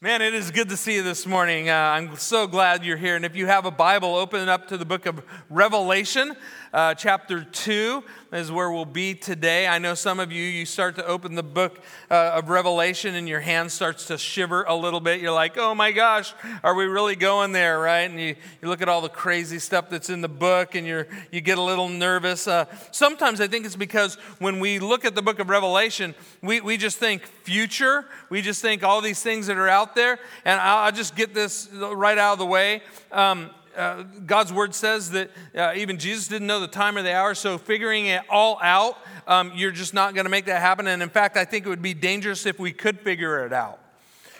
Man, it is good to see you this morning. Uh, I'm so glad you're here. And if you have a Bible, open it up to the book of Revelation, uh, chapter 2 is where we'll be today. I know some of you, you start to open the book uh, of Revelation and your hand starts to shiver a little bit. You're like, oh my gosh, are we really going there, right? And you, you look at all the crazy stuff that's in the book and you're, you get a little nervous. Uh, sometimes I think it's because when we look at the book of Revelation, we, we just think future, we just think all these things that are out there. And I'll, I'll just get this right out of the way. Um, uh, God's word says that uh, even Jesus didn't know the time or the hour, so figuring it all out, um, you're just not going to make that happen. And in fact, I think it would be dangerous if we could figure it out.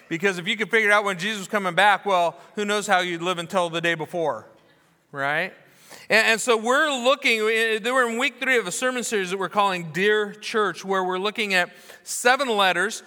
Because if you could figure it out when Jesus was coming back, well, who knows how you'd live until the day before, right? And, and so we're looking, we're in week three of a sermon series that we're calling Dear Church, where we're looking at seven letters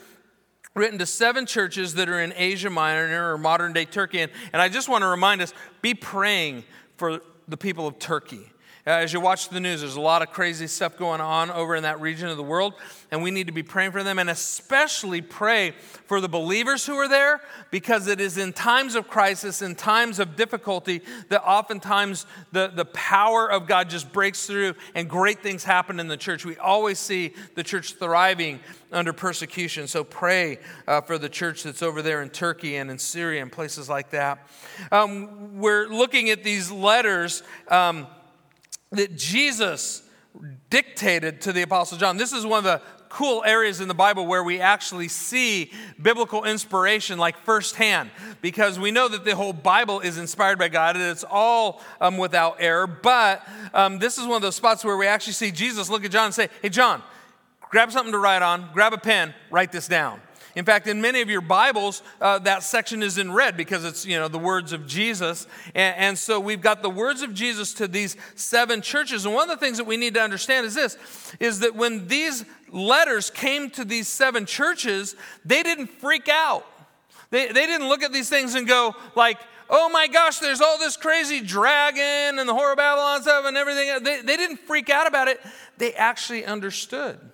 written to seven churches that are in Asia Minor or modern day Turkey. And, and I just want to remind us be praying for the people of Turkey. Uh, as you watch the news, there's a lot of crazy stuff going on over in that region of the world, and we need to be praying for them and especially pray for the believers who are there because it is in times of crisis, in times of difficulty, that oftentimes the, the power of God just breaks through and great things happen in the church. We always see the church thriving under persecution. So pray uh, for the church that's over there in Turkey and in Syria and places like that. Um, we're looking at these letters. Um, that Jesus dictated to the Apostle John. This is one of the cool areas in the Bible where we actually see biblical inspiration like firsthand because we know that the whole Bible is inspired by God and it's all um, without error. But um, this is one of those spots where we actually see Jesus look at John and say, Hey, John, grab something to write on, grab a pen, write this down. In fact, in many of your Bibles, uh, that section is in red because it's, you know, the words of Jesus. And, and so we've got the words of Jesus to these seven churches. And one of the things that we need to understand is this, is that when these letters came to these seven churches, they didn't freak out. They, they didn't look at these things and go like, oh my gosh, there's all this crazy dragon and the horror of Babylon stuff and everything. They, they didn't freak out about it. They actually understood.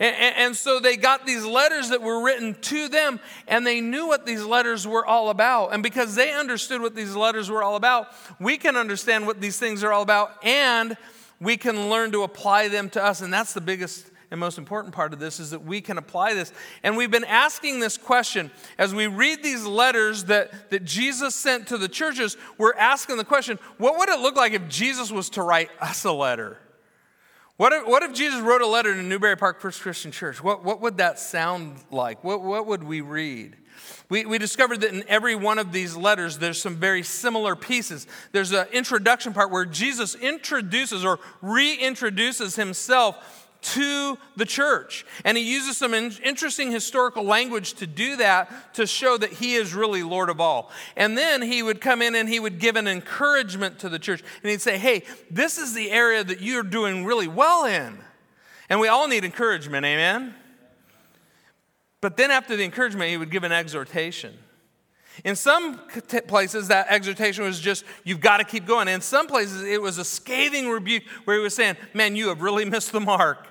And, and, so they got these letters that were written to them, and they knew what these letters were all about. And because they understood what these letters were all about, we can understand what these things are all about, and we can learn to apply them to us. And that's the biggest and most important part of this is that we can apply this. And we've been asking this question as we read these letters that, that Jesus sent to the churches, we're asking the question what would it look like if Jesus was to write us a letter? What if, what if Jesus wrote a letter to Newbury Park First Christian Church? What, what would that sound like? What, what would we read? We, we discovered that in every one of these letters, there's some very similar pieces. There's an introduction part where Jesus introduces or reintroduces himself to the church. And he uses some interesting historical language to do that to show that he is really Lord of all. And then he would come in and he would give an encouragement to the church. And he'd say, Hey, this is the area that you're doing really well in. And we all need encouragement, amen? But then after the encouragement, he would give an exhortation. In some places, that exhortation was just, you've got to keep going. In some places, it was a scathing rebuke where he was saying, Man, you have really missed the mark.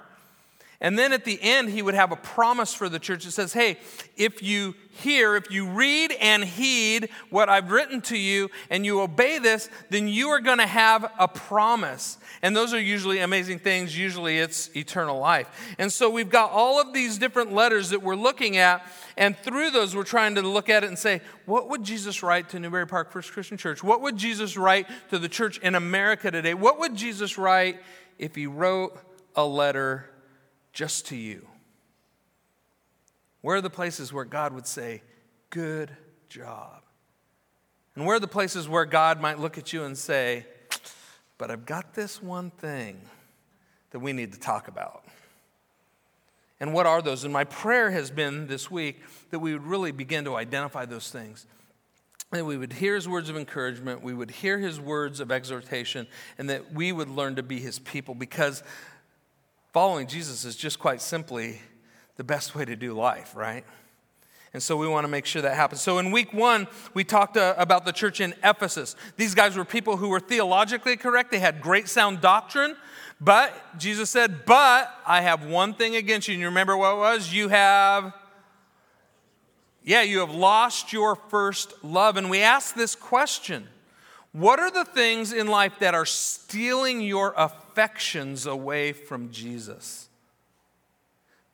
And then at the end, he would have a promise for the church that says, Hey, if you hear, if you read and heed what I've written to you and you obey this, then you are going to have a promise. And those are usually amazing things. Usually it's eternal life. And so we've got all of these different letters that we're looking at. And through those, we're trying to look at it and say, what would Jesus write to Newbury Park First Christian Church? What would Jesus write to the church in America today? What would Jesus write if he wrote a letter just to you? Where are the places where God would say, Good job? And where are the places where God might look at you and say, But I've got this one thing that we need to talk about? And what are those? And my prayer has been this week that we would really begin to identify those things. That we would hear his words of encouragement, we would hear his words of exhortation, and that we would learn to be his people because Following Jesus is just quite simply the best way to do life, right? And so we want to make sure that happens. So in week one, we talked uh, about the church in Ephesus. These guys were people who were theologically correct, they had great sound doctrine. But Jesus said, But I have one thing against you. And you remember what it was? You have Yeah, you have lost your first love. And we ask this question What are the things in life that are stealing your affections away from Jesus?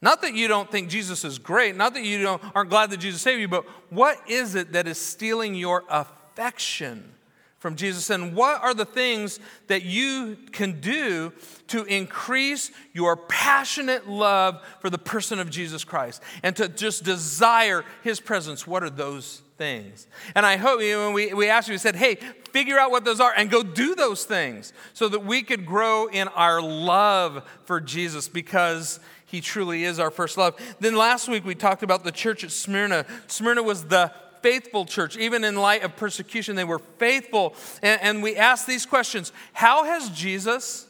Not that you don't think Jesus is great, not that you aren't glad that Jesus saved you, but what is it that is stealing your affection from Jesus? And what are the things that you can do to increase your passionate love for the person of Jesus Christ and to just desire his presence? What are those things? And I hope you know, when we, we asked you, we said, hey, figure out what those are and go do those things so that we could grow in our love for Jesus because he truly is our first love. Then last week we talked about the church at Smyrna. Smyrna was the faithful church. Even in light of persecution, they were faithful. And, and we asked these questions How has Jesus,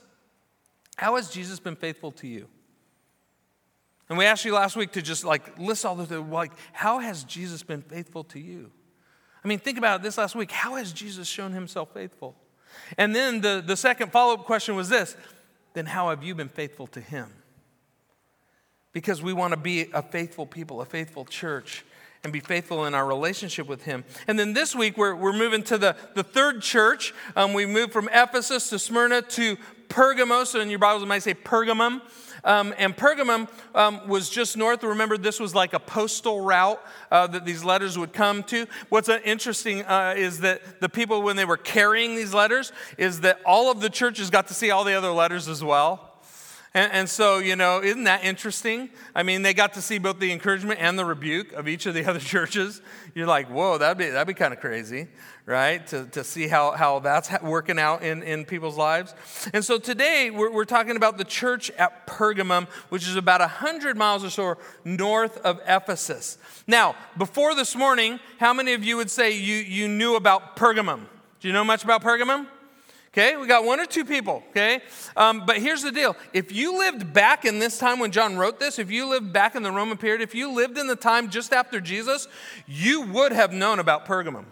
how has Jesus been faithful to you? And we asked you last week to just like list all the like, how has Jesus been faithful to you? I mean, think about it this last week. How has Jesus shown himself faithful? And then the, the second follow up question was this then how have you been faithful to him? because we want to be a faithful people, a faithful church, and be faithful in our relationship with Him. And then this week, we're, we're moving to the, the third church. Um, we moved from Ephesus to Smyrna to Pergamos. So in your Bibles, it might say Pergamum. Um, and Pergamum um, was just north. Remember, this was like a postal route uh, that these letters would come to. What's interesting uh, is that the people, when they were carrying these letters, is that all of the churches got to see all the other letters as well. And, and, so, you know, isn't that interesting? I mean, they got to see both the encouragement and the rebuke of each of the other churches. You're like, whoa, that'd be, that'd be kind of crazy, right? To, to see how, how that's working out in, in people's lives. And so today, we're, we're talking about the church at Pergamum, which is about 100 miles or so north of Ephesus. Now, before this morning, how many of you would say you, you knew about Pergamum? Do you know much about Pergamum? Okay, we got one or two people, okay? Um, but here's the deal. If you lived back in this time when John wrote this, if you lived back in the Roman period, if you lived in the time just after Jesus, you would have known about Pergamum.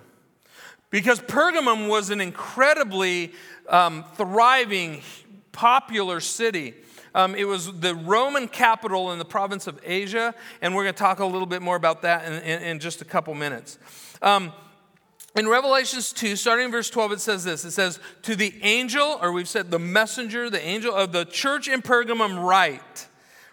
Because Pergamum was an incredibly um, thriving, popular city. Um, it was the Roman capital in the province of Asia, and we're going to talk a little bit more about that in, in, in just a couple minutes. Um, in Revelations 2, starting in verse 12, it says this. It says, To the angel, or we've said the messenger, the angel of the church in Pergamum, write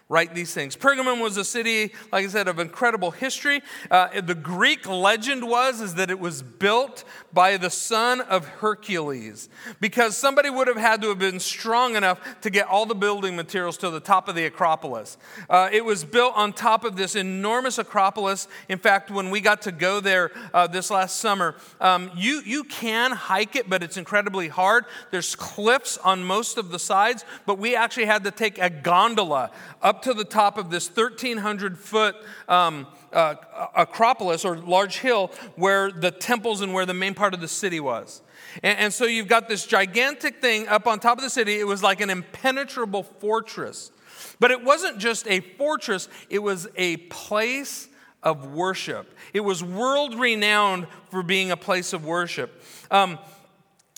write these things. Pergamum was a city, like I said, of incredible history. Uh, the Greek legend was is that it was built by the son of Hercules because somebody would have had to have been strong enough to get all the building materials to the top of the Acropolis. Uh, it was built on top of this enormous Acropolis. In fact, when we got to go there uh, this last summer, um, you, you can hike it, but it's incredibly hard. There's cliffs on most of the sides, but we actually had to take a gondola up up to the top of this 1,300 foot um, uh, Acropolis or large hill where the temples and where the main part of the city was. And, and so you've got this gigantic thing up on top of the city. It was like an impenetrable fortress. But it wasn't just a fortress, it was a place of worship. It was world renowned for being a place of worship. Um,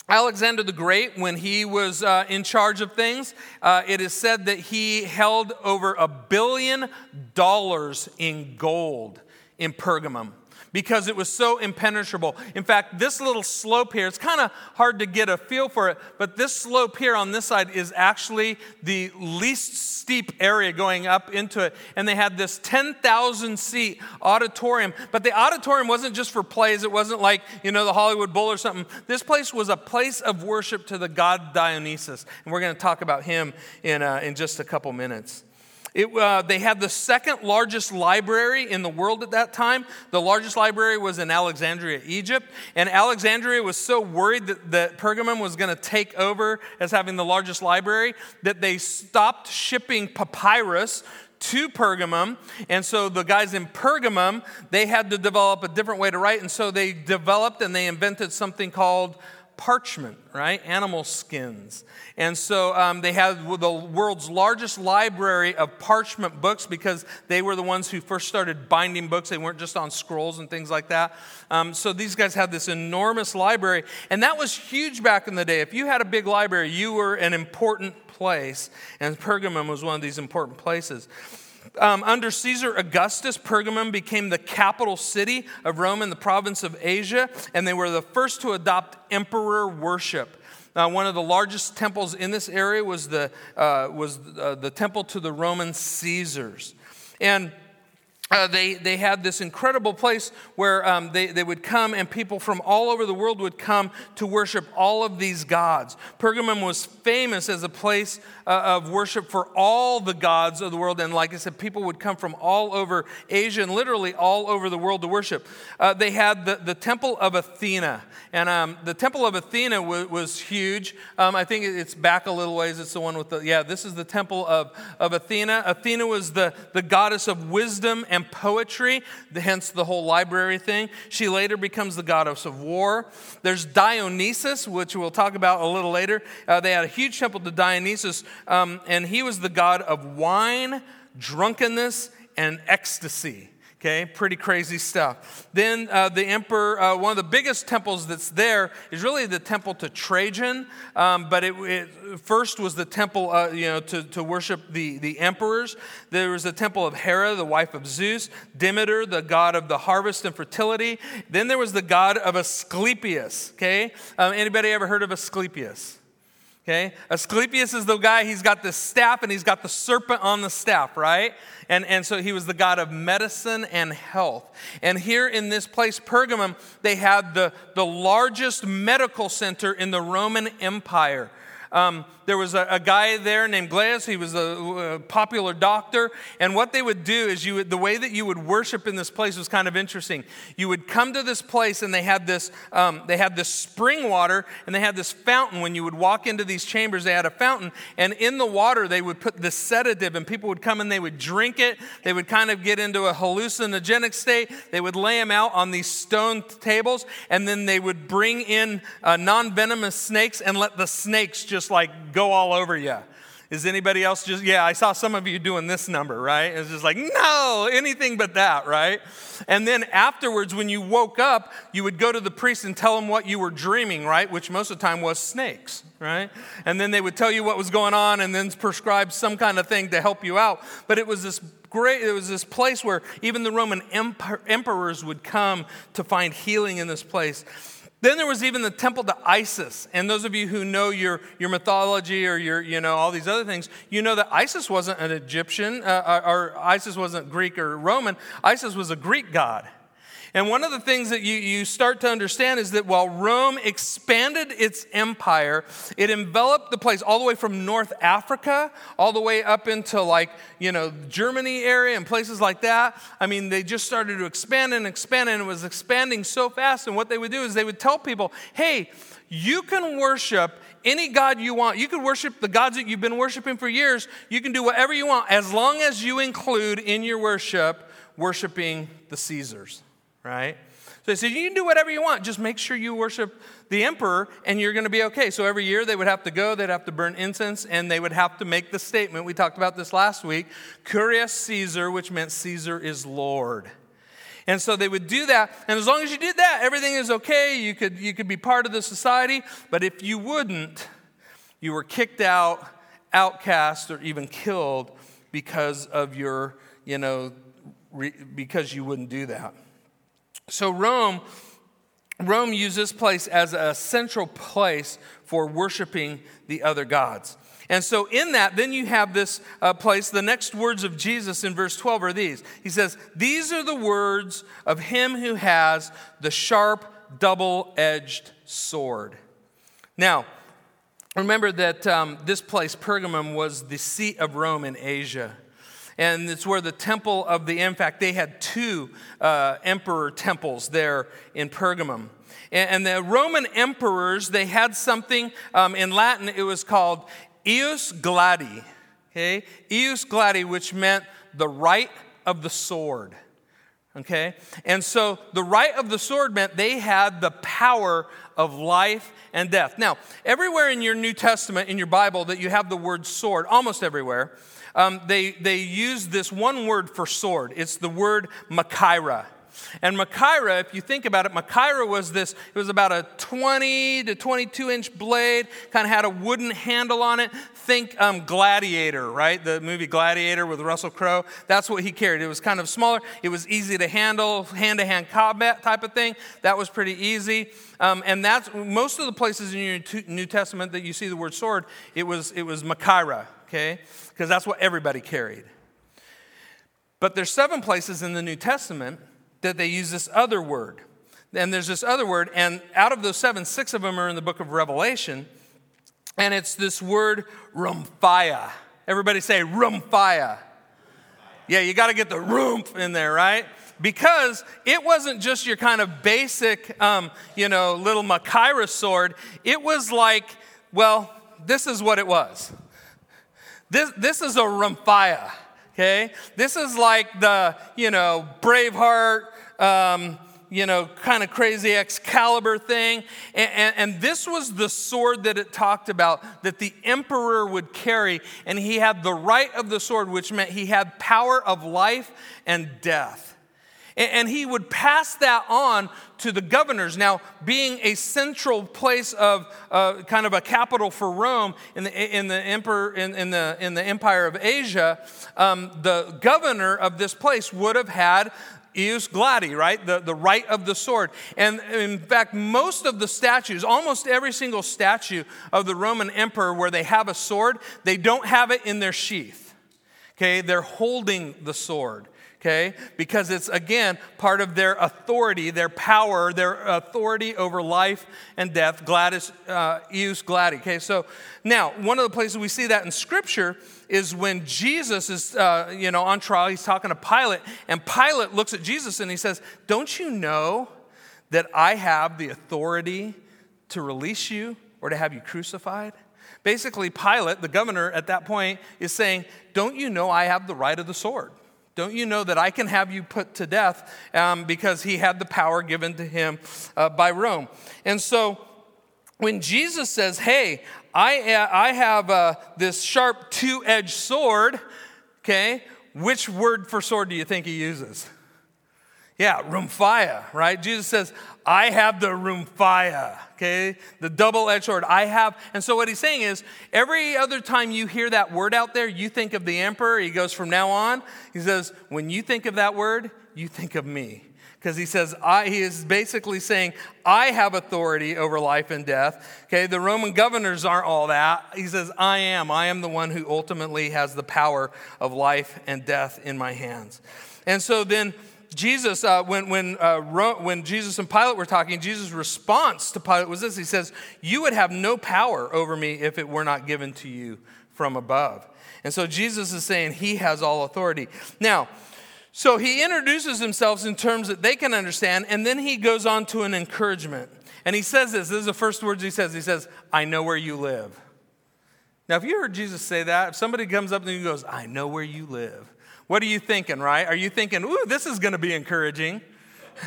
Alexander the Great, when he was uh, in charge of things, uh, it is said that he held over a billion dollars in gold in Pergamum because it was so impenetrable. In fact, this little slope here, it's kind of hard to get a feel for it, but this slope here on this side is actually the least steep area going up into it. And they had this 10,000 seat auditorium, but the auditorium wasn't just for plays, it wasn't like, you know, the Hollywood Bowl or something. This place was a place of worship to the god Dionysus. And we're going to talk about him in, uh, in just a couple minutes. It, uh, they had the second largest library in the world at that time. The largest library was in Alexandria, Egypt. And Alexandria was so worried that, that Pergamum was going to take over as having the largest library that they stopped shipping papyrus to Pergamum. And so the guys in Pergamum, they had to develop a different way to write. And so they developed and they invented something called parchment, right? Animal skins. And so um, they had the world's largest library of parchment books because they were the ones who first started binding books. They weren't just on scrolls and things like that. Um, so these guys had this enormous library. And that was huge back in the day. If you had a big library, you were an important place. And Pergamum was one of these important places. Um, under Caesar Augustus, Pergamum became the capital city of Rome in the province of Asia, and they were the first to adopt emperor worship. Now, one of the largest temples in this area was the, uh, was, uh, the temple to the Roman Caesars. And uh, they, they had this incredible place where um, they, they would come and people from all over the world would come to worship all of these gods. Pergamum was famous as a place uh, of worship for all the gods of the world. And like I said, people would come from all over Asia and literally all over the world to worship. Uh, they had the, the Temple of Athena. And um, the Temple of Athena was, was huge. Um, I think it's back a little ways. It's the one with the, yeah, this is the Temple of, of Athena. Athena was the, the goddess of wisdom poetry, hence the whole library thing. She later becomes the goddess of war. There's Dionysus, which we'll talk about a little later. Uh, they had a huge temple to Dionysus, um, and he was the god of wine, drunkenness, and ecstasy. Okay, pretty crazy stuff. Then uh, the emperor, uh, one of the biggest temples that's there is really the temple to Trajan, um, but it, it, first was the temple, uh, you know, to, to worship the, the emperors. There was the temple of Hera, the wife of Zeus, Demeter, the god of the harvest and fertility. Then there was the god of Asclepius. Okay, um, anybody ever heard of Asclepius? Okay, Asclepius is the guy, he's got the staff and he's got the serpent on the staff, right? And, and so he was the God of medicine and health. And here in this place, Pergamum, they had the, the largest medical center in the Roman Empire. Um, there was a, a, guy there named Gaius. He was a, a, popular doctor. And what they would do is you would, the way that you would worship in this place was kind of interesting. You would come to this place and they had this, um, they had this spring water and they had this fountain. When you would walk into these chambers, they had a fountain. And in the water, they would put this sedative and people would come and they would drink it. They would kind of get into a hallucinogenic state. They would lay them out on these stone tables and then they would bring in uh, non venomous snakes and let the snakes just just like go all over you. Is anybody else just, yeah, I saw some of you doing this number, right? It's just like, no, anything but that, right? And then afterwards, when you woke up, you would go to the priest and tell him what you were dreaming, right? Which most of the time was snakes, right? And then they would tell you what was going on and then prescribe some kind of thing to help you out. But it was this great, it was this place where even the Roman emperors would come to find healing in this place. Then there was even the temple to Isis. And those of you who know your, your mythology or your, you know, all these other things, you know that Isis wasn't an Egyptian, uh, or Isis wasn't Greek or Roman. Isis was a Greek god. And one of the things that you, you start to understand is that while Rome expanded its empire, it enveloped the place all the way from North Africa, all the way up into like, you know, Germany area and places like that. I mean, they just started to expand and expand, and it was expanding so fast. And what they would do is they would tell people, hey, you can worship any God you want. You can worship the gods that you've been worshiping for years. You can do whatever you want as long as you include in your worship worshiping the Caesars right? So they said, You can do whatever you want. Just make sure you worship the emperor and you're going to be okay. So every year they would have to go, they'd have to burn incense, and they would have to make the statement. We talked about this last week Kyrios Caesar, which meant Caesar is Lord. And so they would do that. And as long as you did that, everything is okay. You could, you could be part of the society. But if you wouldn't, you were kicked out, outcast, or even killed because of your, you know, re, because you wouldn't do that. So Rome, Rome used this place as a central place for worshiping the other gods. And so, in that, then you have this uh, place. The next words of Jesus in verse 12 are these He says, These are the words of him who has the sharp, double edged sword. Now, remember that um, this place, Pergamum, was the seat of Rome in Asia and it's where the temple of the, in fact, they had two uh, emperor temples there in Pergamum. And, and, the Roman emperors, they had something um, in Latin, it was called ius gladi, okay? Ius gladi, which meant the right of the sword. Okay? And so the right of the sword meant they had the power of life and death. Now, everywhere in your New Testament, in your Bible, that you have the word sword, almost everywhere, um, they, they use this one word for sword. It's the word Machaira. And Machaira, if you think about it, Machaira was this, it was about a 20 to 22 inch blade, kind of had a wooden handle on it. Think um, Gladiator, right? The movie Gladiator with Russell Crowe. That's what he carried. It was kind of smaller, it was easy to handle, hand to hand combat type of thing. That was pretty easy. Um, and that's most of the places in your New Testament that you see the word sword, it was, it was Machaira, okay? Because that's what everybody carried. But there's seven places in the New Testament that they use this other word. And there's this other word, and out of those seven, six of them are in the book of Revelation, and it's this word rhomphaia. Everybody say rhomphaia. Yeah, you got to get the rumph in there, right? Because it wasn't just your kind of basic, um, you know, little Machaira sword. It was like, well, this is what it was. This, this is a rhomphaia okay? This is like the, you know, Braveheart, um, you know, kind of crazy Excalibur thing. And, and, and, this was the sword that it talked about that the emperor would carry. And he had the right of the sword, which meant he had power of life and death. And he would pass that on to the governors. Now, being a central place of uh, kind of a capital for Rome in the, in the, emperor, in, in the, in the empire of Asia, um, the governor of this place would have had ius gladi, right? The, the right of the sword. And in fact, most of the statues, almost every single statue of the Roman emperor where they have a sword, they don't have it in their sheath. Okay, they're holding the sword okay? Because it's, again, part of their authority, their power, their authority over life and death. Gladys, uh, gladi, okay? So now, one of the places we see that in Scripture is when Jesus is, uh, you know, on trial, he's talking to Pilate, and Pilate looks at Jesus and he says, Don't you know that I have the authority to release you or to have you crucified? Basically, Pilate, the governor at that point, is saying, Don't you know I have the right of the sword? Don't you know that I can have you put to death um, because he had the power given to him uh, by Rome? And so when Jesus says, Hey, I, uh, I have uh, this sharp two edged sword, okay, which word for sword do you think he uses? Yeah, rhomphaia, right? Jesus says, I have the rhomphaia, okay? The double edged sword. I have. And so what he's saying is, every other time you hear that word out there, you think of the emperor. He goes from now on, he says, when you think of that word, you think of me. Because he says, I, he is basically saying, I have authority over life and death. Okay, the Roman governors aren't all that. He says, I am. I am the one who ultimately has the power of life and death in my hands. And so then Jesus, uh, when, when, uh, when Jesus and Pilate were talking, Jesus' response to Pilate was this He says, You would have no power over me if it were not given to you from above. And so Jesus is saying he has all authority. Now, so he introduces himself in terms that they can understand, and then he goes on to an encouragement. And he says this this is the first words he says. He says, I know where you live. Now, if you heard Jesus say that, if somebody comes up to you and goes, I know where you live, what are you thinking, right? Are you thinking, ooh, this is going to be encouraging?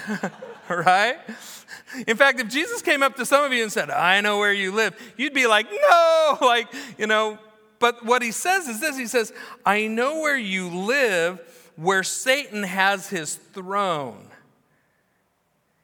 right? In fact, if Jesus came up to some of you and said, I know where you live, you'd be like, no, like, you know. But what he says is this He says, I know where you live, where Satan has his throne.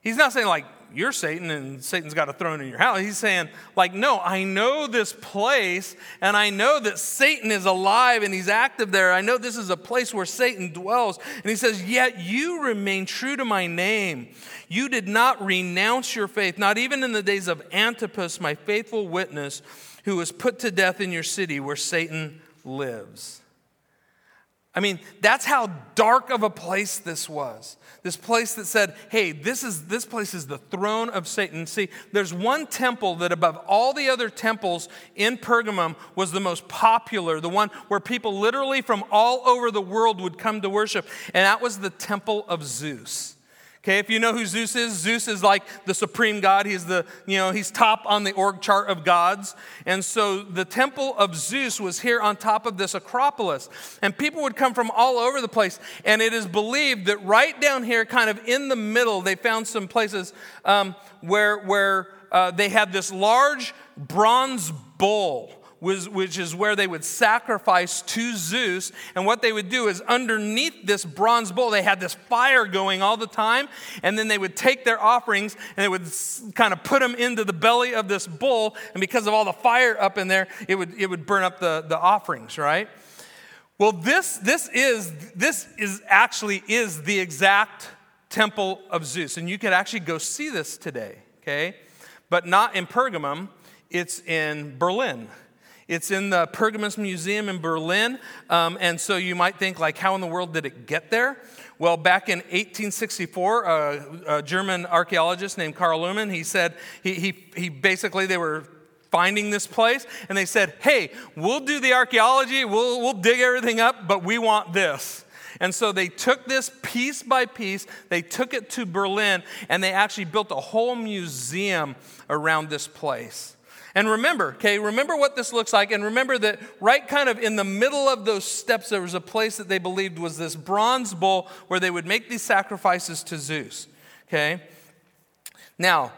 He's not saying, like, you're Satan and Satan's got a throne in your house. He's saying, like, no, I know this place and I know that Satan is alive and he's active there. I know this is a place where Satan dwells. And he says, Yet you remain true to my name. You did not renounce your faith, not even in the days of Antipas, my faithful witness, who was put to death in your city where Satan lives. I mean, that's how dark of a place this was. This place that said, hey, this, is, this place is the throne of Satan. See, there's one temple that above all the other temples in Pergamum was the most popular, the one where people literally from all over the world would come to worship, and that was the temple of Zeus. Okay, if you know who Zeus is, Zeus is like the supreme god. He's the, you know, he's top on the org chart of gods. And so the temple of Zeus was here on top of this Acropolis. And people would come from all over the place. And it is believed that right down here, kind of in the middle, they found some places um, where, where uh, they had this large bronze bowl was, which is where they would sacrifice to Zeus. And what they would do is underneath this bronze bowl, they had this fire going all the time. And then they would take their offerings and they would kind of put them into the belly of this bull. And because of all the fire up in there, it would, it would burn up the, the offerings, right? Well, this, this, is, this is actually is the exact temple of Zeus. And you could actually go see this today, okay? But not in Pergamum, it's in Berlin. It's in the Pergamon Museum in Berlin. Um, and so you might think, like, how in the world did it get there? Well, back in 1864, uh, a German archaeologist named Carl Humann, he said, he, he, he basically, they were finding this place and they said, hey, we'll do the archaeology, we'll, we'll dig everything up, but we want this. And so they took this piece by piece, they took it to Berlin, and they actually built a whole museum around this place. And remember, okay, remember what this looks like, and remember that right kind of in the middle of those steps, there was a place that they believed was this bronze bowl where they would make these sacrifices to Zeus, okay? Now,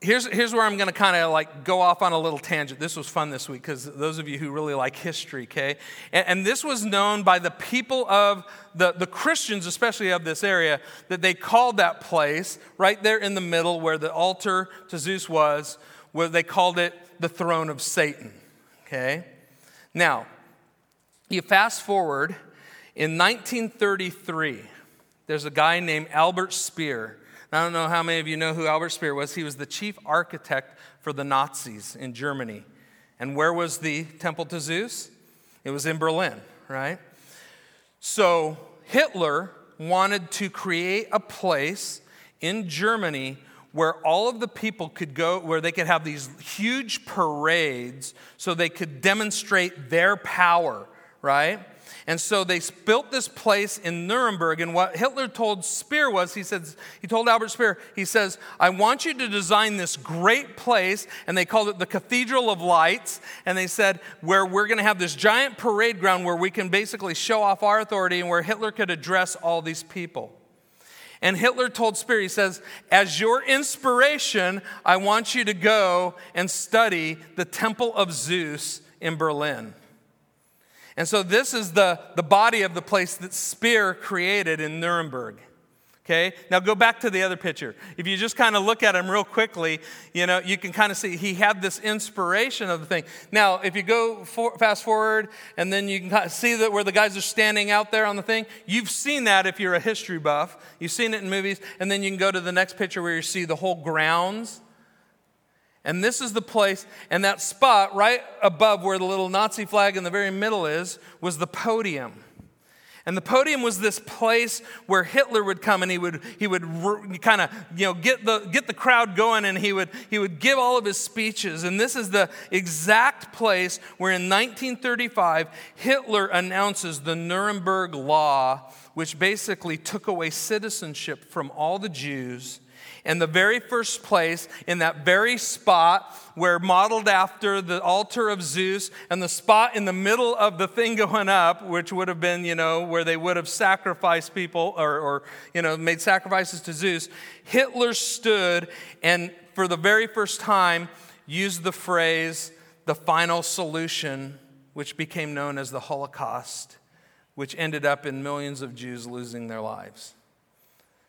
here's, here's where I'm going to kind of like go off on a little tangent. This was fun this week because those of you who really like history, okay? And, and, this was known by the people of the, the Christians, especially of this area, that they called that place right there in the middle where the altar to Zeus was, where they called it the throne of Satan, okay? Now, you fast forward in 1933, there's a guy named Albert Speer I don't know how many of you know who Albert Speer was. He was the chief architect for the Nazis in Germany. And where was the temple to Zeus? It was in Berlin, right? So Hitler wanted to create a place in Germany where all of the people could go, where they could have these huge parades so they could demonstrate their power, right? And so they built this place in Nuremberg. And what Hitler told Speer was, he said, he told Albert Speer, he says, I want you to design this great place. And they called it the Cathedral of Lights. And they said, where we're going to have this giant parade ground where we can basically show off our authority and where Hitler could address all these people. And Hitler told Speer, he says, as your inspiration, I want you to go and study the Temple of Zeus in Berlin. And so this is the, the body of the place that Speer created in Nuremberg. Okay, now go back to the other picture. If you just kind of look at him real quickly, you know, you can kind of see he had this inspiration of the thing. Now, if you go for, fast forward and then you can kind of see that where the guys are standing out there on the thing, you've seen that if you're a history buff. You've seen it in movies. And then you can go to the next picture where you see the whole grounds and this is the place, and that spot right above where the little Nazi flag in the very middle is, was the podium. And the podium was this place where Hitler would come and he would, he would kind of you know, get, the, get the crowd going and he would, he would give all of his speeches. And this is the exact place where in 1935 Hitler announces the Nuremberg Law, which basically took away citizenship from all the Jews in the very first place, in that very spot where modeled after the altar of Zeus, and the spot in the middle of the thing going up, which would have been, you know, where they would have sacrificed people or, or you know, made sacrifices to Zeus, Hitler stood and for the very first time used the phrase, the final solution, which became known as the Holocaust, which ended up in millions of Jews losing their lives.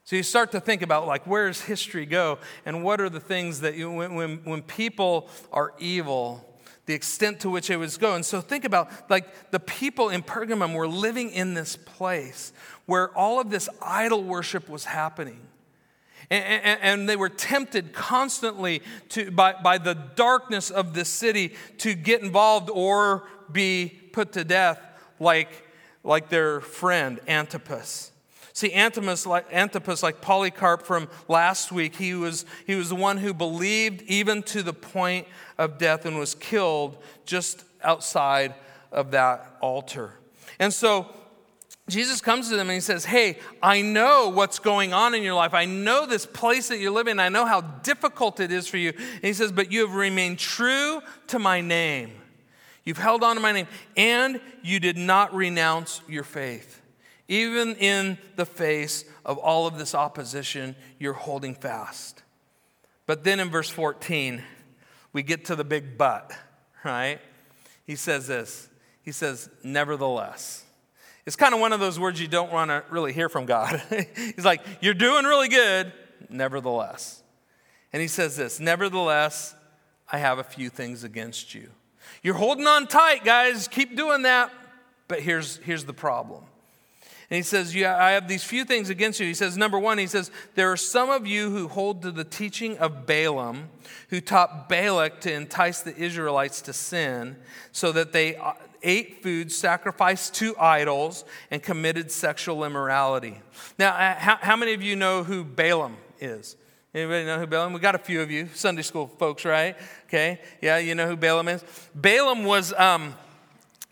So you start to think about like where does history go and what are the things that you, when, when, when people are evil, the extent to which it was going. So think about like the people in Pergamum were living in this place where all of this idol worship was happening. And, and, and, they were tempted constantly to, by, by the darkness of the city to get involved or be put to death like, like their friend Antipas. See, Antipas like, Antipas, like Polycarp from last week, he was, he was the one who believed even to the point of death and was killed just outside of that altar. And so Jesus comes to them and he says, Hey, I know what's going on in your life. I know this place that you live in. I know how difficult it is for you. And he says, But you have remained true to my name. You've held on to my name, and you did not renounce your faith. Even in the face of all of this opposition, you're holding fast. But then in verse 14, we get to the big but, right? he says this. He says, nevertheless. It's kind of one of those words you don't want to really hear from God. He's like, You're doing really good, nevertheless. And he says this Nevertheless, I have a few things against you. You're holding on tight, guys. Keep doing that. But here's, here's the problem. And he says, Yeah, I have these few things against you. He says, Number one, he says, There are some of you who hold to the teaching of Balaam, who taught Balak to entice the Israelites to sin, so that they uh, ate food sacrificed to idols and committed sexual immorality. Now, uh, how, many of you know who Balaam is? Anybody know who Balaam? We got a few of you, Sunday school folks, right? Okay, yeah, you know who Balaam is. Balaam was um,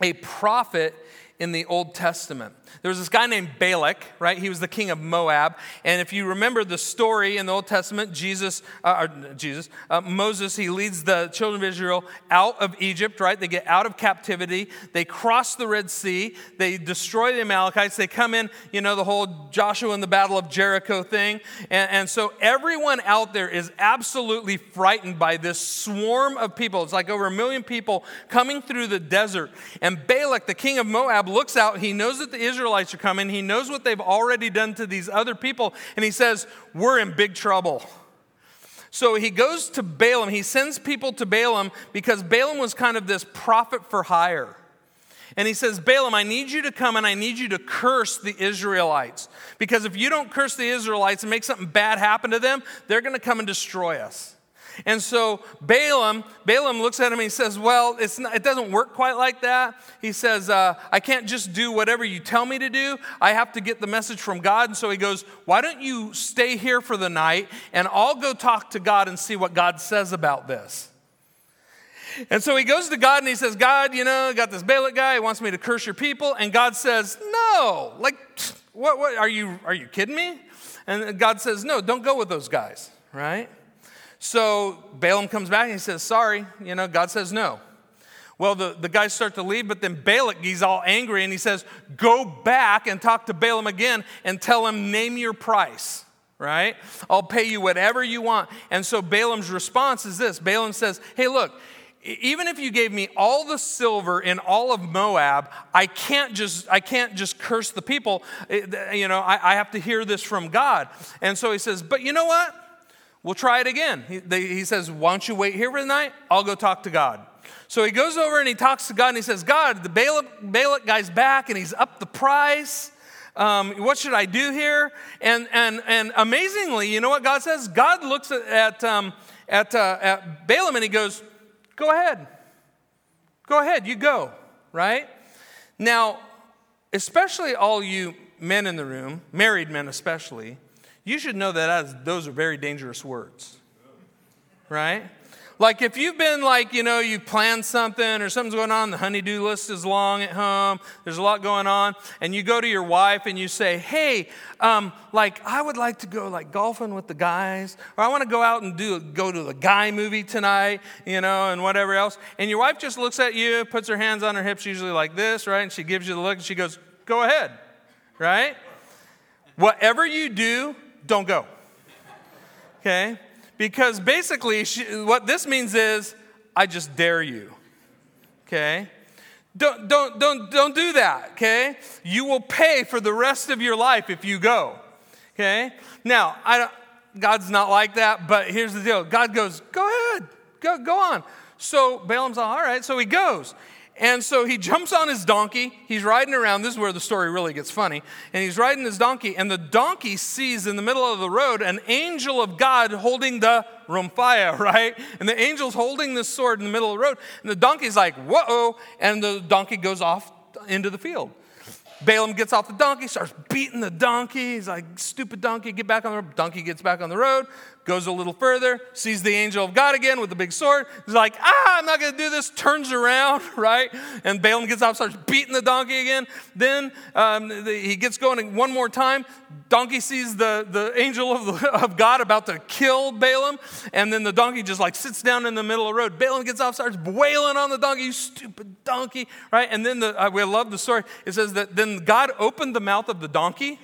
a prophet in the Old Testament. There was this guy named Balak, right? He was the king of Moab. And if you remember the story in the Old Testament, Jesus, uh, Jesus, uh, Moses, he leads the children of Israel out of Egypt, right? They get out of captivity. They cross the Red Sea. They destroy the Amalekites. They come in, you know, the whole Joshua and the Battle of Jericho thing. And, and so everyone out there is absolutely frightened by this swarm of people. It's like over a million people coming through the desert. And Balak, the king of Moab, looks out. He knows that the Israelites are coming. He knows what they've already done to these other people, and he says, We're in big trouble. So he goes to Balaam. He sends people to Balaam because Balaam was kind of this prophet for hire. And he says, Balaam, I need you to come and I need you to curse the Israelites. Because if you don't curse the Israelites and make something bad happen to them, they're going to come and destroy us. And so Balaam, Balaam looks at him and he says, Well, not, it doesn't work quite like that. He says, uh, I can't just do whatever you tell me to do. I have to get the message from God. And so he goes, Why don't you stay here for the night and I'll go talk to God and see what God says about this. And so he goes to God and he says, God, you know, got this Balak guy, he wants me to curse your people. And God says, No, like, what, what, are you, are you kidding me? And God says, No, don't go with those guys, right? So Balaam comes back and he says, Sorry, you know, God says no. Well, the, the guys start to leave, but then Balak, he's all angry and he says, Go back and talk to Balaam again and tell him, Name your price, right? I'll pay you whatever you want. And so Balaam's response is this Balaam says, Hey, look, even if you gave me all the silver in all of Moab, I can't just, I can't just curse the people. You know, I, I have to hear this from God. And so he says, But you know what? We'll try it again. He, they, he says, Why don't you wait here for the night? I'll go talk to God. So he goes over and he talks to God and he says, God, the Balak, Balak guy's back and he's up the price. Um, what should I do here? And, and, and amazingly, you know what God says? God looks at, at, um, at, uh, at Balaam and he goes, Go ahead. Go ahead, you go, right? Now, especially all you men in the room, married men especially, you should know that as, those are very dangerous words, right? Like if you've been like, you know, you planned something or something's going on, the honeydew list is long at home, there's a lot going on, and you go to your wife and you say, hey, um, like I would like to go like golfing with the guys, or I want to go out and do go to the guy movie tonight, you know, and whatever else. And your wife just looks at you, puts her hands on her hips, usually like this, right? And she gives you the look and she goes, go ahead, right? Whatever you do, don't go. Okay? Because basically, she, what this means is, I just dare you. Okay? Don't, don't, don't, don't do that, okay? You will pay for the rest of your life if you go, okay? Now, I don't, God's not like that, but here's the deal God goes, go ahead, go, go on. So Balaam's all right, so he goes. And so he jumps on his donkey. He's riding around. This is where the story really gets funny. And he's riding his donkey, and the donkey sees in the middle of the road an angel of God holding the rhomphaia, right? And the angel's holding this sword in the middle of the road. And the donkey's like, whoa, and the donkey goes off into the field. Balaam gets off the donkey, starts beating the donkey. He's like, stupid donkey, get back on the road. Donkey gets back on the road goes a little further, sees the angel of God again with the big sword. He's like, ah, I'm not going to do this. Turns around, right? And Balaam gets up, starts beating the donkey again. Then um, the, he gets going one more time. Donkey sees the, the angel of, of God about to kill Balaam. And then the donkey just like sits down in the middle of the road. Balaam gets off, starts wailing on the donkey, you stupid donkey, right? And then the, we love the story. It says that then God opened the mouth of the donkey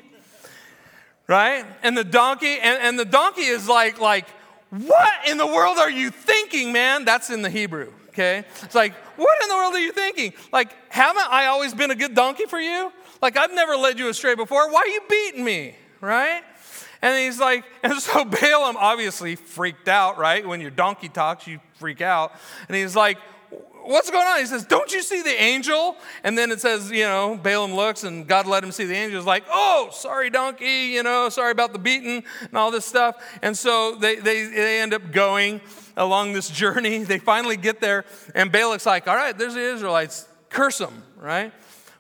right? And the donkey, and, and the donkey is like, like, what in the world are you thinking, man? That's in the Hebrew, okay? It's like, what in the world are you thinking? Like, haven't I always been a good donkey for you? Like, I've never led you astray before. Why are you beating me, right? And he's like, and so Balaam obviously freaked out, right? When your donkey talks, you freak out. And he's like, what's going on? He says, Don't you see the angel? And then it says, you know, Balaam looks and God let him see the angel. He's like, Oh, sorry, donkey, you know, sorry about the beating and all this stuff. And so they, they, they end up going along this journey. They finally get there, and Balak's like, All right, there's the Israelites, curse them, right?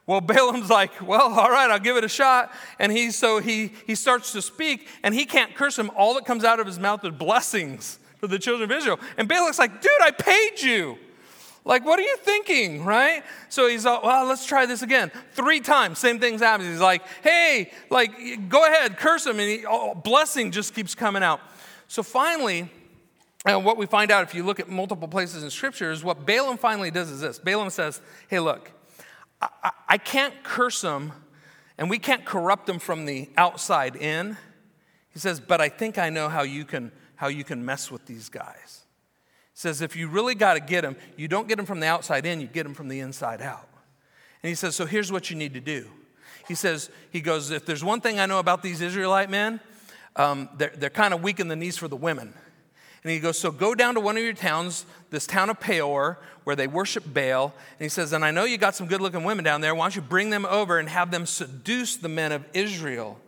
Well, Balaam's like, well, all right, I'll give it a shot. And he so he he starts to speak, and he can't curse them. All that comes out of his mouth is blessings for the children of Israel. And Balak's like, dude, I paid you. Like, what are you thinking, right? So he's like, well, let's try this again. Three times, same things happen. He's like, hey, like, go ahead, curse him. And he, oh, blessing just keeps coming out. So finally, and what we find out if you look at multiple places in scripture is what Balaam finally does is this Balaam says, hey, look, I, I, I can't curse them and we can't corrupt them from the outside in. He says, but I think I know how you can, how you can mess with these guys says if you really got to get them, you don't get them from the outside in, you get them from the inside out. And he says, so here's what you need to do. He says, he goes, if there's one thing I know about these Israelite men, um, they're, they're kind of weak in the knees for the women. And he goes, So go down to one of your towns, this town of Peor, where they worship Baal. And he says, And I know you got some good looking women down there. Why don't you bring them over and have them seduce the men of Israel?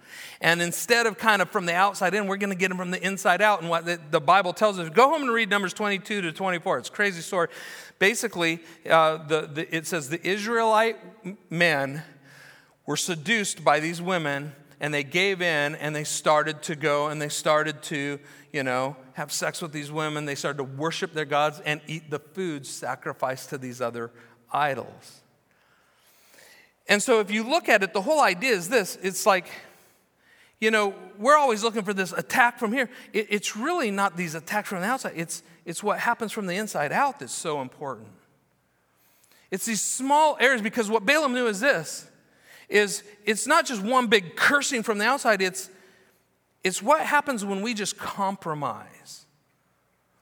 And instead of kind of from the outside in, we're going to get them from the inside out. And what the, the, Bible tells us, go home and read Numbers 22 to 24. It's crazy story. Basically, uh, the, the, it says the Israelite men were seduced by these women and they gave in and they started to go and they started to, you know, have sex with these women. They started to worship their gods and eat the foods sacrificed to these other idols. And so if you look at it, the whole idea is this it's like, you know, we're always looking for this attack from here. It, it's really not these attacks from the outside, it's, it's what happens from the inside out that's so important. It's these small areas because what Balaam knew is this is it's not just one big cursing from the outside, it's, it's what happens when we just compromise.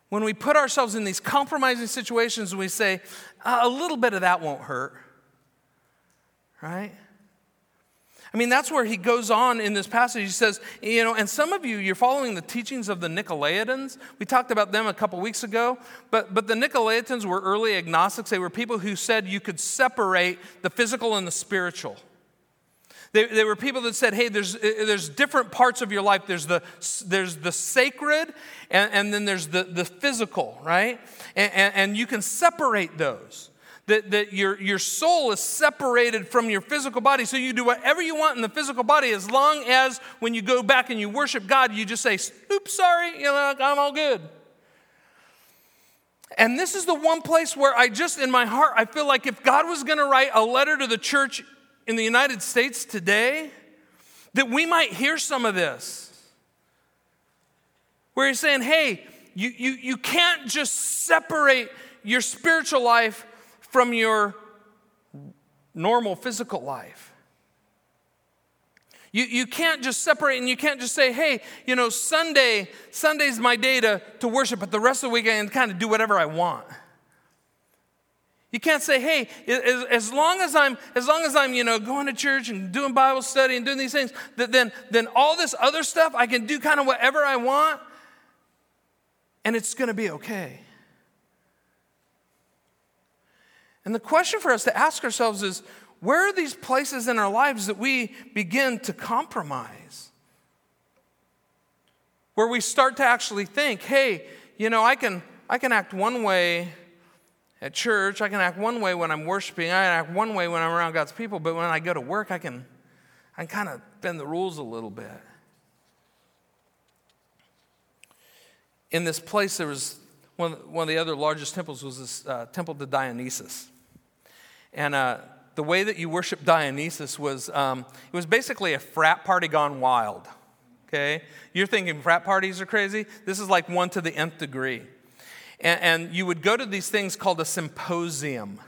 When we put ourselves in these compromising situations and we say, uh, a little bit of that won't hurt, right? I mean, that's where he goes on in this passage. He says, you know, and some of you, you're following the teachings of the Nicolaitans. We talked about them a couple weeks ago, but, but the Nicolaitans were early agnostics. They were people who said you could separate the physical and the spiritual. They, they were people that said, hey, there's, there's different parts of your life. There's the, there's the sacred, and, and then there's the, the physical, right? And, and, and you can separate those that, that your, your soul is separated from your physical body. So you do whatever you want in the physical body as long as when you go back and you worship God, you just say, oops, sorry, you know, I'm all good. And this is the one place where I just, in my heart, I feel like if God was going to write a letter to the church in the United States today, that we might hear some of this. Where he's saying, hey, you, you, you can't just separate your spiritual life from your normal physical life. You, you can't just separate and you can't just say, hey, you know, Sunday, Sunday's my day to, to worship, but the rest of the week I can kind of do whatever I want. You can't say, hey, as, as, long as I'm, as long as I'm, you know, going to church and doing Bible study and doing these things, that then, then all this other stuff I can do kind of whatever I want, and it's going to be okay. And the question for us to ask ourselves is where are these places in our lives that we begin to compromise? Where we start to actually think, hey, you know, I can, I can act one way at church, I can act one way when I'm worshiping, I can act one way when I'm around God's people, but when I go to work, I can, I can kind of bend the rules a little bit. In this place, there was one, one of the other largest temples was this uh, temple to Dionysus. And uh, the way that you worship Dionysus was um, it was basically a frat party gone wild. Okay? You're thinking frat parties are crazy? This is like one to the nth degree. And, and you would go to these things called a symposium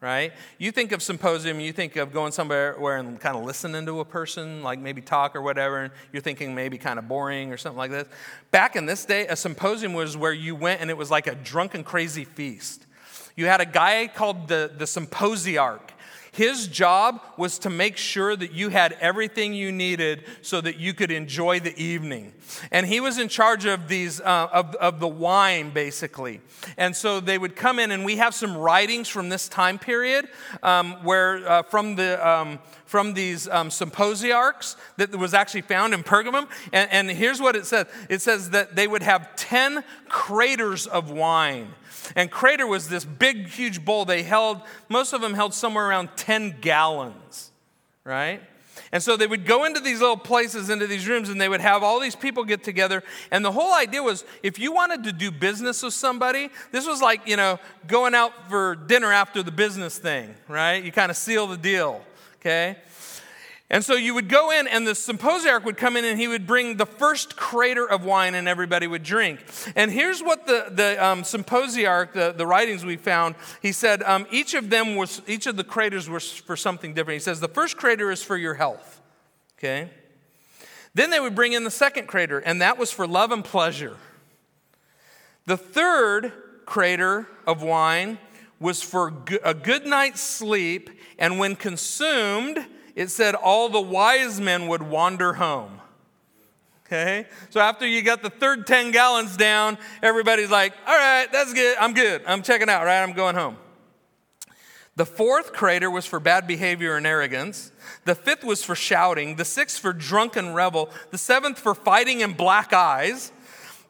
right? You think of symposium, you think of going somewhere where and kind of listening to a person, like maybe talk or whatever, and you're thinking maybe kind of boring or something like this. Back in this day, a symposium was where you went and it was like a drunken, crazy feast. You had a guy called the, the symposiarch. His job was to make sure that you had everything you needed so that you could enjoy the evening. And he was in charge of these, uh, of, of the wine, basically. And so they would come in, and we have some writings from this time period um, where, uh, from, the, um, from these um, symposiarchs that was actually found in Pergamum. And, and here's what it says it says that they would have 10 craters of wine. And crater was this big, huge bowl. They held, most of them held somewhere around 10 gallons, right? And so they would go into these little places, into these rooms, and they would have all these people get together. And the whole idea was if you wanted to do business with somebody, this was like, you know, going out for dinner after the business thing, right? You kind of seal the deal, okay? And so you would go in, and the symposiarch would come in, and he would bring the first crater of wine, and everybody would drink. And here's what the, the um, symposiarch, the, the writings we found, he said um, each of them was, each of the craters was for something different. He says, the first crater is for your health, okay? Then they would bring in the second crater, and that was for love and pleasure. The third crater of wine was for a good night's sleep, and when consumed, it said all the wise men would wander home. Okay? So after you got the third 10 gallons down, everybody's like, all right, that's good. I'm good. I'm checking out, right? I'm going home. The fourth crater was for bad behavior and arrogance. The fifth was for shouting. The sixth for drunken revel. The seventh for fighting and black eyes.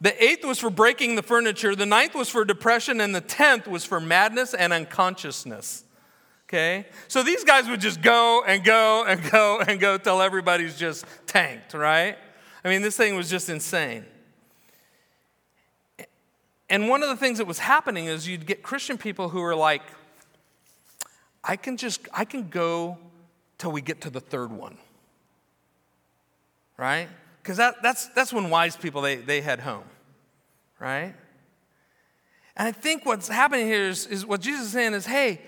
The eighth was for breaking the furniture. The ninth was for depression. And the tenth was for madness and unconsciousness. Okay? So these guys would just go and go and go and go till everybody's just tanked, right? I mean, this thing was just insane. And one of the things that was happening is you'd get Christian people who were like, I can just, I can go till we get to the third one. Right? Because that, that's, that's when wise people, they, they head home. Right? And I think what's happening here is, is what Jesus is saying is, hey,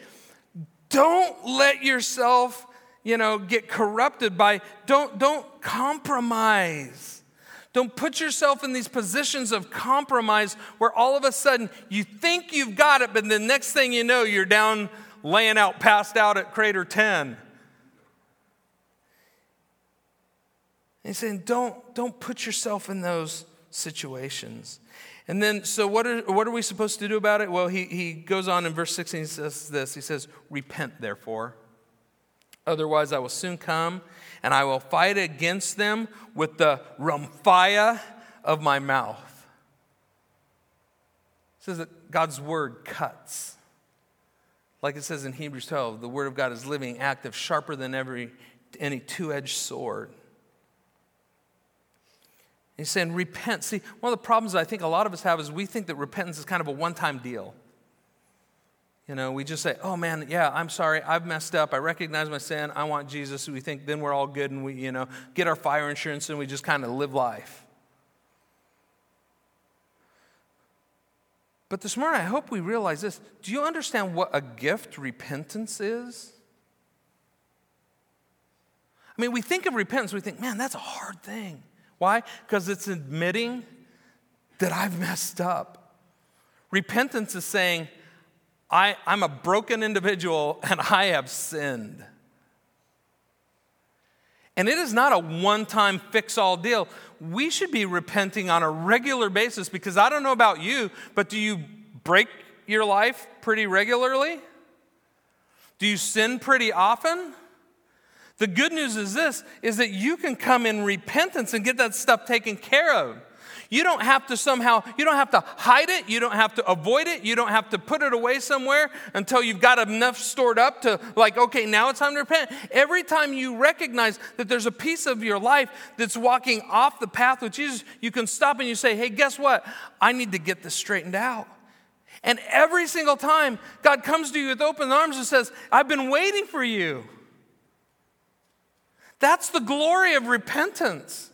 don't let yourself, you know, get corrupted by, don't, don't compromise. Don't put yourself in these positions of compromise where all of a sudden you think you've got it, but the next thing you know, you're down laying out, passed out at crater 10. He's saying, don't, don't put yourself in those situations. And then, so what are, what are we supposed to do about it? Well, he, he goes on in verse 16, he says this He says, Repent, therefore. Otherwise, I will soon come and I will fight against them with the rhomphaia of my mouth. It says that God's word cuts. Like it says in Hebrews 12, the word of God is living, active, sharper than every, any two edged sword. He's saying, repent. See, one of the problems I think a lot of us have is we think that repentance is kind of a one time deal. You know, we just say, oh man, yeah, I'm sorry, I've messed up. I recognize my sin. I want Jesus. We think then we're all good and we, you know, get our fire insurance and we just kind of live life. But this morning, I hope we realize this. Do you understand what a gift repentance is? I mean, we think of repentance, we think, man, that's a hard thing. Why? Because it's admitting that I've messed up. Repentance is saying, I, I'm a broken individual and I have sinned. And it is not a one time fix all deal. We should be repenting on a regular basis because I don't know about you, but do you break your life pretty regularly? Do you sin pretty often? The good news is this is that you can come in repentance and get that stuff taken care of. You don't have to somehow, you don't have to hide it, you don't have to avoid it, you don't have to put it away somewhere until you've got enough stored up to, like, okay, now it's time to repent. Every time you recognize that there's a piece of your life that's walking off the path with Jesus, you can stop and you say, hey, guess what? I need to get this straightened out. And every single time, God comes to you with open arms and says, I've been waiting for you. That's the glory of repentance.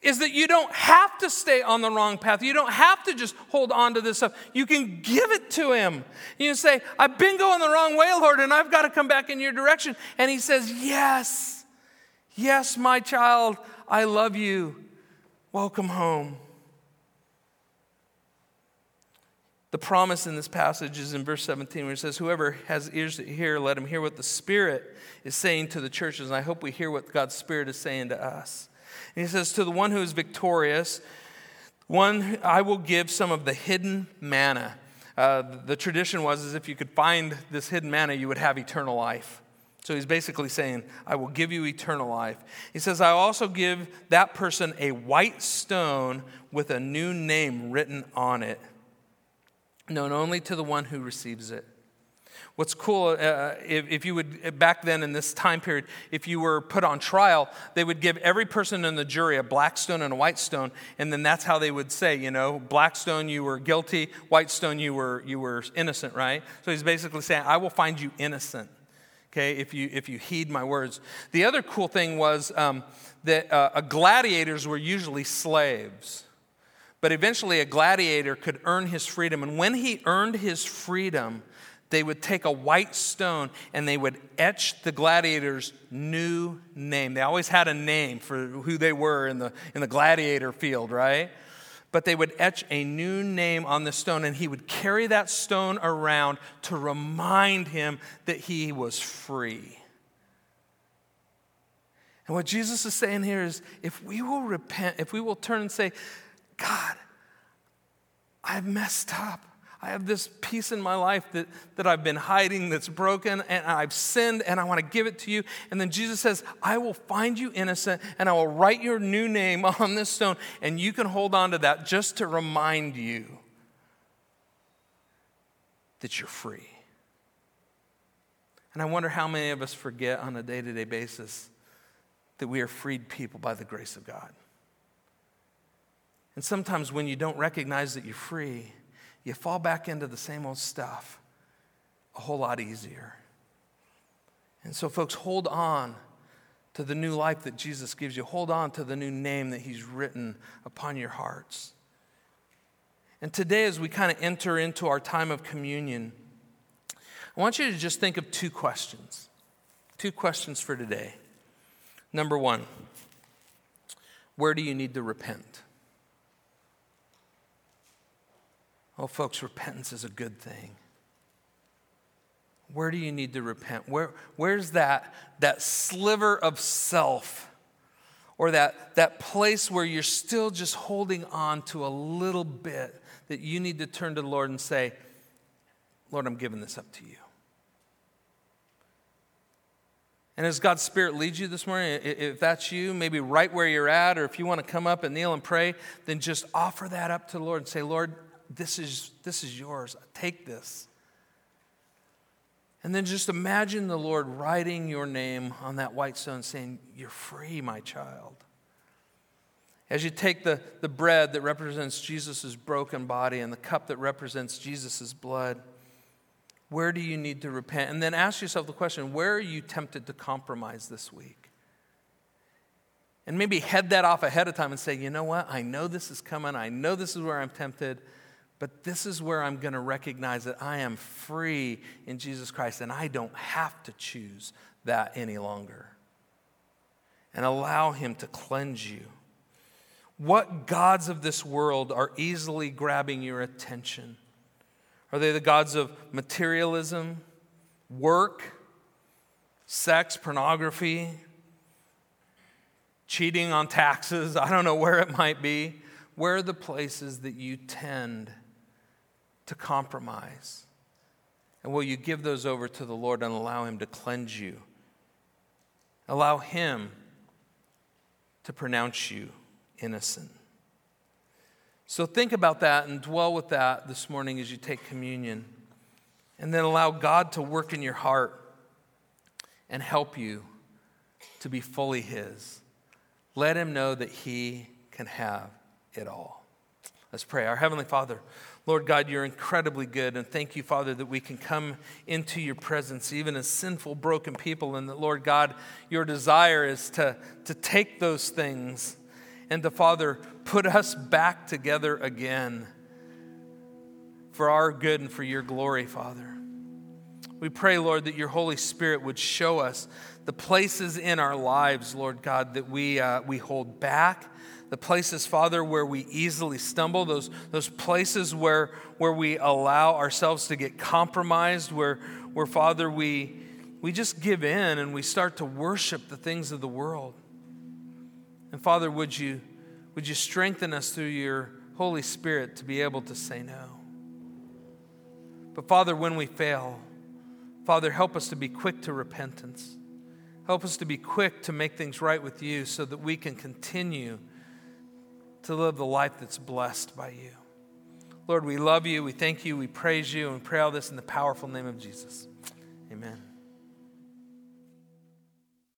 Is that you don't have to stay on the wrong path. You don't have to just hold on to this stuff. You can give it to Him. You can say, I've been going the wrong way, Lord, and I've got to come back in your direction. And He says, Yes, yes, my child, I love you. Welcome home. The promise in this passage is in verse 17 where it says, Whoever has ears to hear, let him hear what the Spirit is saying to the churches. And I hope we hear what God's Spirit is saying to us. And he says, To the one who is victorious, one I will give some of the hidden manna. Uh, the tradition was as if you could find this hidden manna, you would have eternal life. So he's basically saying, I will give you eternal life. He says, I also give that person a white stone with a new name written on it known only to the one who receives it. What's cool, uh, if, if, you would, back then in this time period, if you were put on trial, they would give every person in the jury a black stone and a white stone, and then that's how they would say, you know, black stone you were guilty, white stone you were, you were innocent, right? So he's basically saying, I will find you innocent, okay, if you, if you heed my words. The other cool thing was um, that uh, gladiators were usually slaves. But eventually, a gladiator could earn his freedom. And when he earned his freedom, they would take a white stone and they would etch the gladiator's new name. They always had a name for who they were in the, in the gladiator field, right? But they would etch a new name on the stone, and he would carry that stone around to remind him that he was free. And what Jesus is saying here is if we will repent, if we will turn and say, God, I've messed up. I have this piece in my life that, that I've been hiding that's broken, and I've sinned, and I want to give it to you. And then Jesus says, I will find you innocent, and I will write your new name on this stone, and you can hold on to that just to remind you that you're free. And I wonder how many of us forget on a day to day basis that we are freed people by the grace of God. And sometimes when you don't recognize that you're free, you fall back into the same old stuff a whole lot easier. And so, folks, hold on to the new life that Jesus gives you. Hold on to the new name that He's written upon your hearts. And today, as we kind of enter into our time of communion, I want you to just think of two questions. Two questions for today. Number one, where do you need to repent? Oh, folks, repentance is a good thing. Where do you need to repent? Where, where's that, that sliver of self or that, that place where you're still just holding on to a little bit that you need to turn to the Lord and say, Lord, I'm giving this up to you. And as God's Spirit leads you this morning, if that's you, maybe right where you're at, or if you want to come up and kneel and pray, then just offer that up to the Lord and say, Lord, this is, this is yours. Take this. And then just imagine the Lord writing your name on that white stone saying, You're free, my child. As you take the, the bread that represents Jesus' broken body and the cup that represents Jesus' blood, where do you need to repent? And then ask yourself the question where are you tempted to compromise this week? And maybe head that off ahead of time and say, you know what? I know this is coming. I know this is where I'm tempted. But this is where I'm going to recognize that I am free in Jesus Christ and I don't have to choose that any longer. And allow Him to cleanse you. What gods of this world are easily grabbing your attention? Are they the gods of materialism, work, sex, pornography, cheating on taxes? I don't know where it might be. Where are the places that you tend to compromise? And will you give those over to the Lord and allow Him to cleanse you? Allow Him to pronounce you innocent. So think about that and dwell with that this morning as you take communion. And then allow God to work in your heart and help you to be fully His. Let Him know that He can have it all. Let's pray. Our Heavenly Father, Lord God, you're incredibly good. And thank you, Father, that we can come into your presence, even as sinful, broken people. And that, Lord God, your desire is to, to take those things and to, Father, put us back together again for our good and for your glory, Father. We pray, Lord, that your Holy Spirit would show us the places in our lives, Lord God, that we, uh, we hold back, the places, Father, where we easily stumble, those, those places where, where we allow ourselves to get compromised, where, where Father, we, we just give in and we start to worship the things of the world. And Father, would you, would you strengthen us through your Holy Spirit to be able to say no? But Father, when we fail, Father, help us to be quick to repentance. Help us to be quick to make things right with you so that we can continue to live the life that's blessed by you. Lord, we love you, we thank you, we praise you, and pray all this in the powerful name of Jesus. Amen.